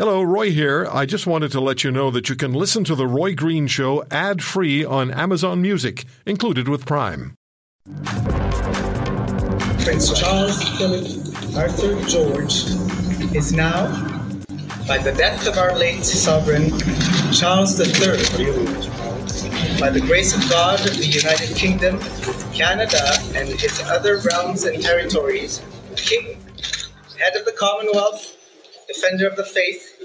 Hello, Roy here. I just wanted to let you know that you can listen to The Roy Green Show ad free on Amazon Music, included with Prime. Prince Charles Philip Arthur George is now, by the death of our late sovereign Charles III, by the grace of God of the United Kingdom, Canada, and its other realms and territories, King, head of the Commonwealth, defender of the faith,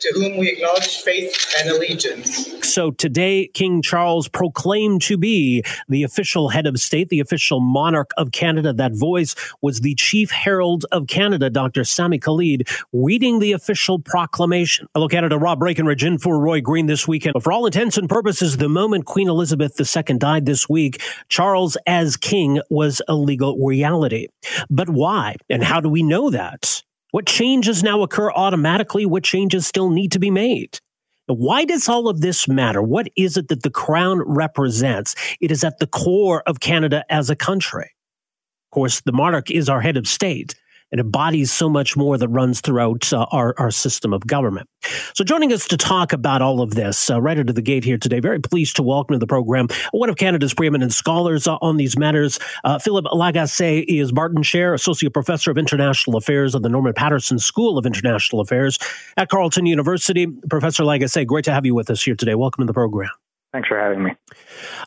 to whom we acknowledge faith and allegiance. So today, King Charles proclaimed to be the official head of state, the official monarch of Canada. That voice was the chief herald of Canada, Dr. Samy Khalid, reading the official proclamation. Hello, Canada. Rob Breckenridge in for Roy Green this weekend. For all intents and purposes, the moment Queen Elizabeth II died this week, Charles as king was a legal reality. But why? And how do we know that? What changes now occur automatically? What changes still need to be made? Why does all of this matter? What is it that the crown represents? It is at the core of Canada as a country. Of course, the monarch is our head of state and embodies so much more that runs throughout uh, our, our system of government. So, joining us to talk about all of this uh, right out of the gate here today, very pleased to welcome to the program one of Canada's preeminent scholars uh, on these matters. Uh, Philippe Lagassé is Barton Chair, Associate Professor of International Affairs at the Norman Paterson School of International Affairs at Carleton University. Professor Lagassé, great to have you with us here today. Welcome to the program. Thanks for having me.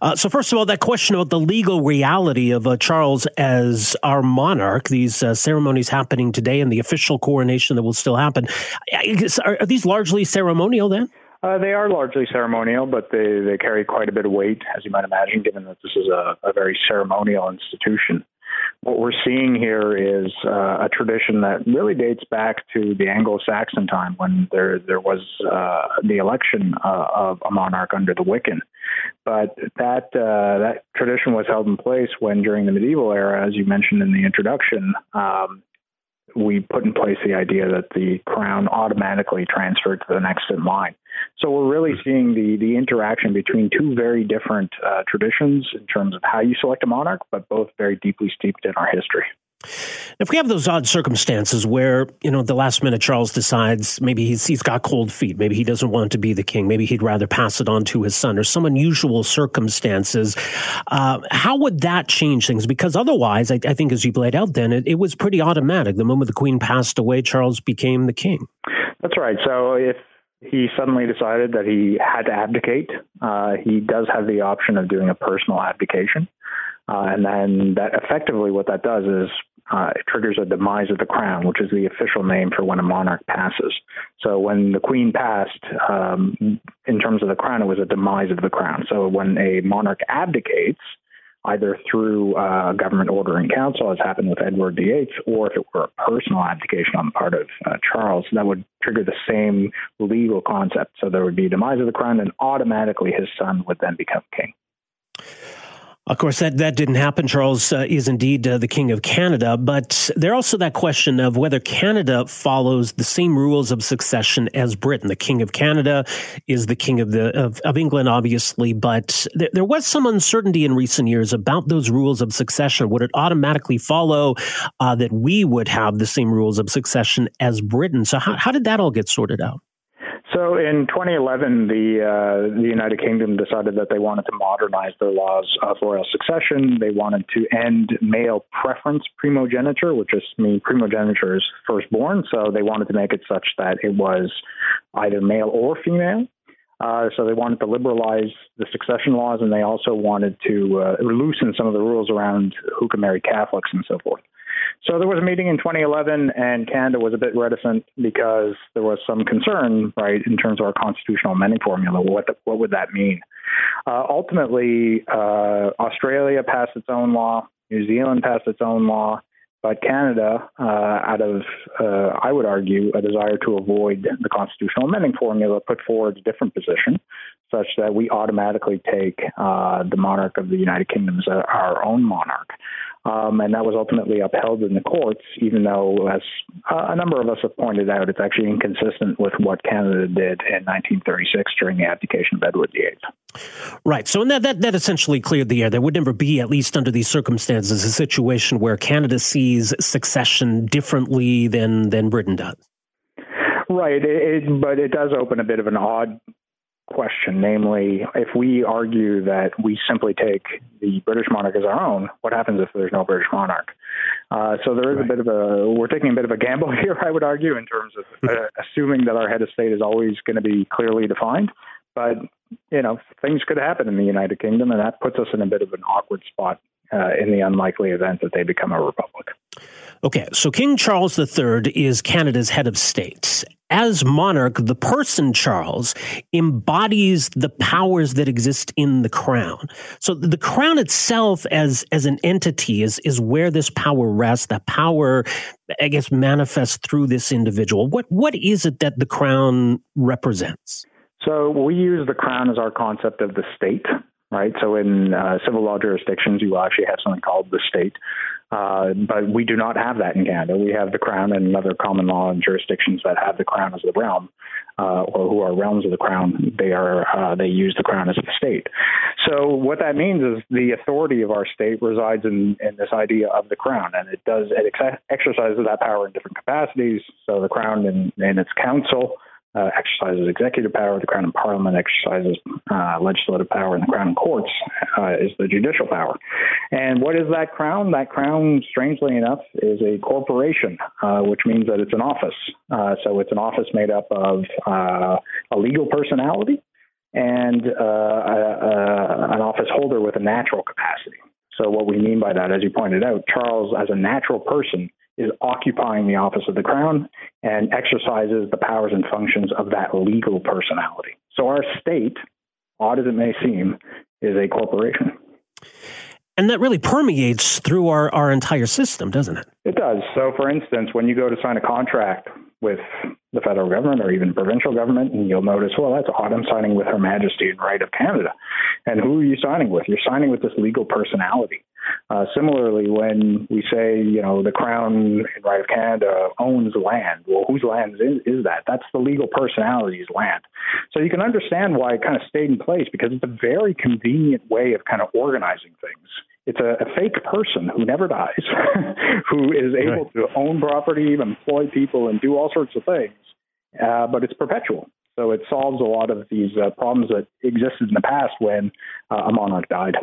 Uh, so, first of all, that question about the legal reality of uh, Charles as our monarch, these uh, ceremonies happening today and the official coronation that will still happen, are, are these largely ceremonial then? Uh, they are largely ceremonial, but they, they carry quite a bit of weight, as you might imagine, given that this is a, a very ceremonial institution what we're seeing here is uh, a tradition that really dates back to the Anglo-Saxon time when there there was uh, the election uh, of a monarch under the Witan. But that uh, that tradition was held in place when, during the medieval era, as you mentioned in the introduction, um, we put in place the idea that the crown automatically transferred to the next in line. So we're really hmm. seeing the the interaction between two very different uh, traditions in terms of how you select a monarch, but both very deeply steeped in our history. If we have those odd circumstances where, you know, the last minute Charles decides maybe he's, he's got cold feet, maybe he doesn't want to be the king, maybe he'd rather pass it on to his son, or some unusual circumstances, uh, how would that change things? Because otherwise, I, I think as you laid out then, it, it was pretty automatic. The moment the queen passed away, Charles became the king. That's right. So if he suddenly decided that he had to abdicate. Uh, he does have the option of doing a personal abdication. Uh, and then that effectively what that does is uh, it triggers a demise of the crown, which is the official name for when a monarch passes. So when the queen passed, um, in terms of the crown, it was a demise of the crown. So when a monarch abdicates, either through uh, government order in council, as happened with Edward VIII, or if it were a personal abdication on the part of uh, Charles, that would trigger the same legal concept. So there would be demise of the crown, and automatically his son would then become king. Of course, that, that didn't happen. Charles uh, is indeed uh, the King of Canada, but there's also that question of whether Canada follows the same rules of succession as Britain. The King of Canada is the King of the of, of England, obviously, but there, there, was some uncertainty in recent years about those rules of succession. Would it automatically follow uh, that we would have the same rules of succession as Britain? So, how, how did that all get sorted out? So in 2011, the uh, the United Kingdom decided that they wanted to modernize their laws of royal succession. They wanted to end male preference primogeniture, which just means primogeniture is firstborn. So they wanted to make it such that it was either male or female. Uh, so they wanted to liberalize the succession laws, and they also wanted to uh, loosen some of the rules around who can marry Catholics and so forth. So there was a meeting in 2011, and Canada was a bit reticent because there was some concern, right, in terms of our constitutional amending formula. What the, what would that mean? Uh, ultimately, uh, Australia passed its own law. New Zealand passed its own law. But Canada, uh, out of, uh, I would argue, a desire to avoid the constitutional amending formula, put forward a different position, such that we automatically take uh, the monarch of the United Kingdom as our own monarch. Um, and that was ultimately upheld in the courts, even though, as uh, a number of us have pointed out, it's actually inconsistent with what Canada did in 1936 during the abdication of Edward VIII. Right. So that, that, that essentially cleared the air. There would never be, at least under these circumstances, a situation where Canada sees succession differently than, than Britain does. Right, it, it, but it does open a bit of an odd question, namely, if we argue that we simply take the British monarch as our own, what happens if there's no British monarch? Uh, so there is right. a bit of a we're taking a bit of a gamble here, I would argue, in terms of uh, assuming that our head of state is always going to be clearly defined. But you know, things could happen in the United Kingdom, and that puts us in a bit of an awkward spot uh, in the unlikely event that they become a republic. Okay, so King Charles III is Canada's head of state. As monarch, the person Charles embodies the powers that exist in the crown. So the crown itself as, as an entity is, is where this power rests. That power, I guess, manifests through this individual. What what is it that the crown represents? So we use the crown as our concept of the state right? So in uh, civil law jurisdictions, you actually have something called the state. Uh, but we do not have that in Canada. We have the crown and other common law jurisdictions that have the crown as the realm, uh, or who are realms of the crown. They are uh, they use the crown as the state. So what that means is the authority of our state resides in, in this idea of the crown, and it does it ex- exercises that power in different capacities. So the crown in its council uh, exercises executive power, the Crown and Parliament exercises uh, legislative power, and the Crown and Courts uh, is the judicial power. And what is that crown? That crown, strangely enough, is a corporation, uh, which means that it's an office. Uh, so it's an office made up of uh, a legal personality and an office holder with a natural. So what we mean by that, as you pointed out, Charles, as a natural person, is occupying the office of the crown and exercises the powers and functions of that legal personality. So our state, odd as it may seem, is a corporation. And that really permeates through our, our entire system, doesn't it? It does. So, for instance, when you go to sign a contract with the federal government or even provincial government, and you'll notice, well, that's. I'm signing with Her Majesty and Right of Canada. And who are you signing with? You're signing with this legal personality. Uh, similarly, when we say, you know, the Crown and Right of Canada owns land, well, whose land is, is that? That's the legal personality's land. So you can understand why it kind of stayed in place because it's a very convenient way of kind of organizing things. It's a, a fake person who never dies, who is able right. to own property, employ people, and do all sorts of things, uh, but it's perpetual. So it solves a lot of these uh, problems that existed in the past when uh, a monarch died.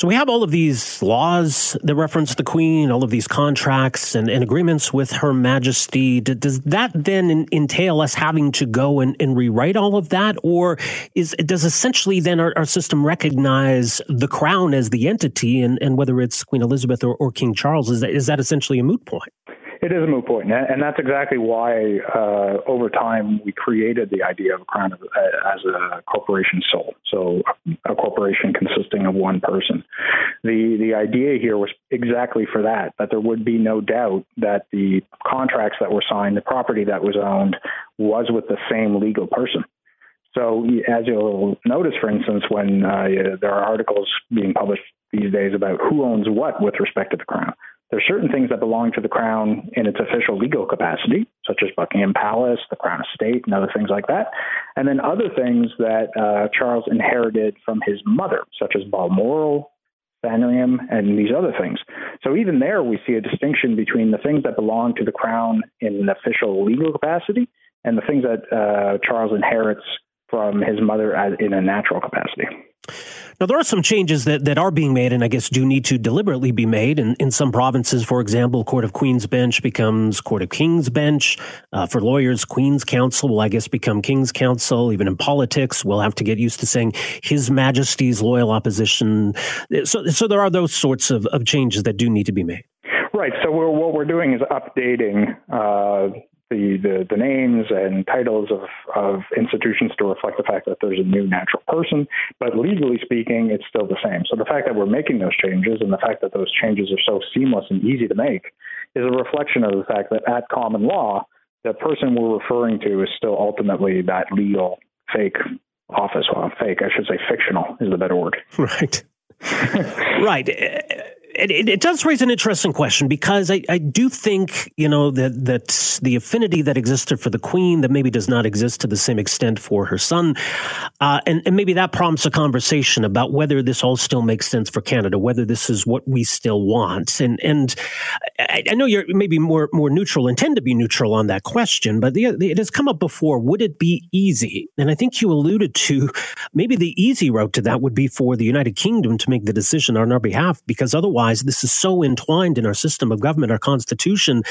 So we have all of these laws that reference the Queen, all of these contracts and, and agreements with Her Majesty. Does that then entail us having to go and, and rewrite all of that, or is does essentially then our, our, system recognize the Crown as the entity, and, and whether it's Queen Elizabeth or, or King Charles, is that is that essentially a moot point? It is a moot point, and that's exactly why uh, over time we created the idea of a crown uh, as a corporation sole. So a corporation consisting of one person. The the idea here was exactly for that, that there would be no doubt that the contracts that were signed, the property that was owned, was with the same legal person. So, as you'll notice, for instance, when uh, there are articles being published these days about who owns what with respect to the crown, there are certain things that belong to the crown in its official legal capacity, such as Buckingham Palace, the Crown Estate, and other things like that. And then other things that uh, Charles inherited from his mother, such as Balmoral, Sandringham, and these other things. So even there, we see a distinction between the things that belong to the crown in an official legal capacity and the things that uh, Charles inherits from his mother as, in a natural capacity. Now, there are some changes that, that are being made and I guess do need to deliberately be made. In, in some provinces, for example, Court of Queen's Bench becomes Court of King's Bench. Uh, for lawyers, Queen's Counsel will, I guess, become King's Counsel. Even in politics, we'll have to get used to saying His Majesty's Loyal Opposition. So, so there are those sorts of, of changes that do need to be made. Right. So we're, what we're doing is updating uh, the, the, the names and titles of, of institutions to reflect the fact that there's a new natural person, but legally speaking, it's still the same. So the fact that we're making those changes and the fact that those changes are so seamless and easy to make is a reflection of the fact that at common law, the person we're referring to is still ultimately that legal fake office. Well, fake, I should say fictional is the better word. Right. right it, it, does raise an interesting question because I, I do think you know that that the affinity that existed for the queen that maybe does not exist to the same extent for her son, uh, and, and maybe that prompts a conversation about whether this all still makes sense for Canada, whether this is what we still want, and and I, I know you're maybe more more neutral and tend to be neutral on that question, but the, it has come up before. Would it be easy? And I think you alluded to maybe the easy route to that would be for the United Kingdom to make the decision on our behalf, because otherwise this is so entwined in our system of government, our constitution.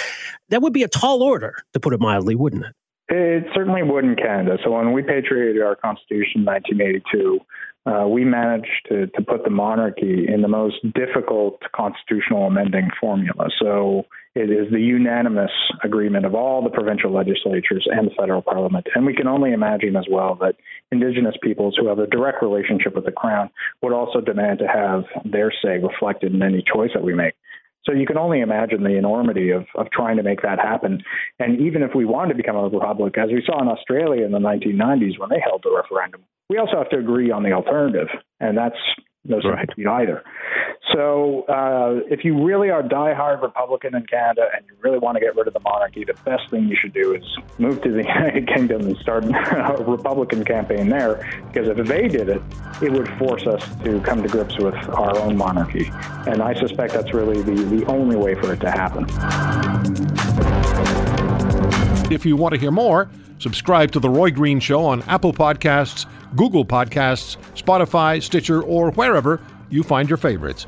That would be a tall order, to put it mildly, wouldn't it? It certainly would in Canada. So when we patriated our constitution in 1982, uh, we managed to, to put the monarchy in the most difficult constitutional amending formula. So it is the unanimous agreement of all the provincial legislatures and the federal parliament. And we can only imagine as well that Indigenous peoples who have a direct relationship with the Crown would also demand to have their say reflected in any choice that we make. So you can only imagine the enormity of, of trying to make that happen. And even if we wanted to become a republic, as we saw in Australia in the 1990s when they held the referendum, we also have to agree on the alternative. And that's no certainty right. either. So, uh, if you really are diehard Republican in Canada and you really want to get rid of the monarchy, the best thing you should do is move to the United Kingdom and start a Republican campaign there. Because if they did it, it would force us to come to grips with our own monarchy. And I suspect that's really the, the only way for it to happen. If you want to hear more, subscribe to The Roy Green Show on Apple Podcasts, Google Podcasts, Spotify, Stitcher, or wherever you find your favorites.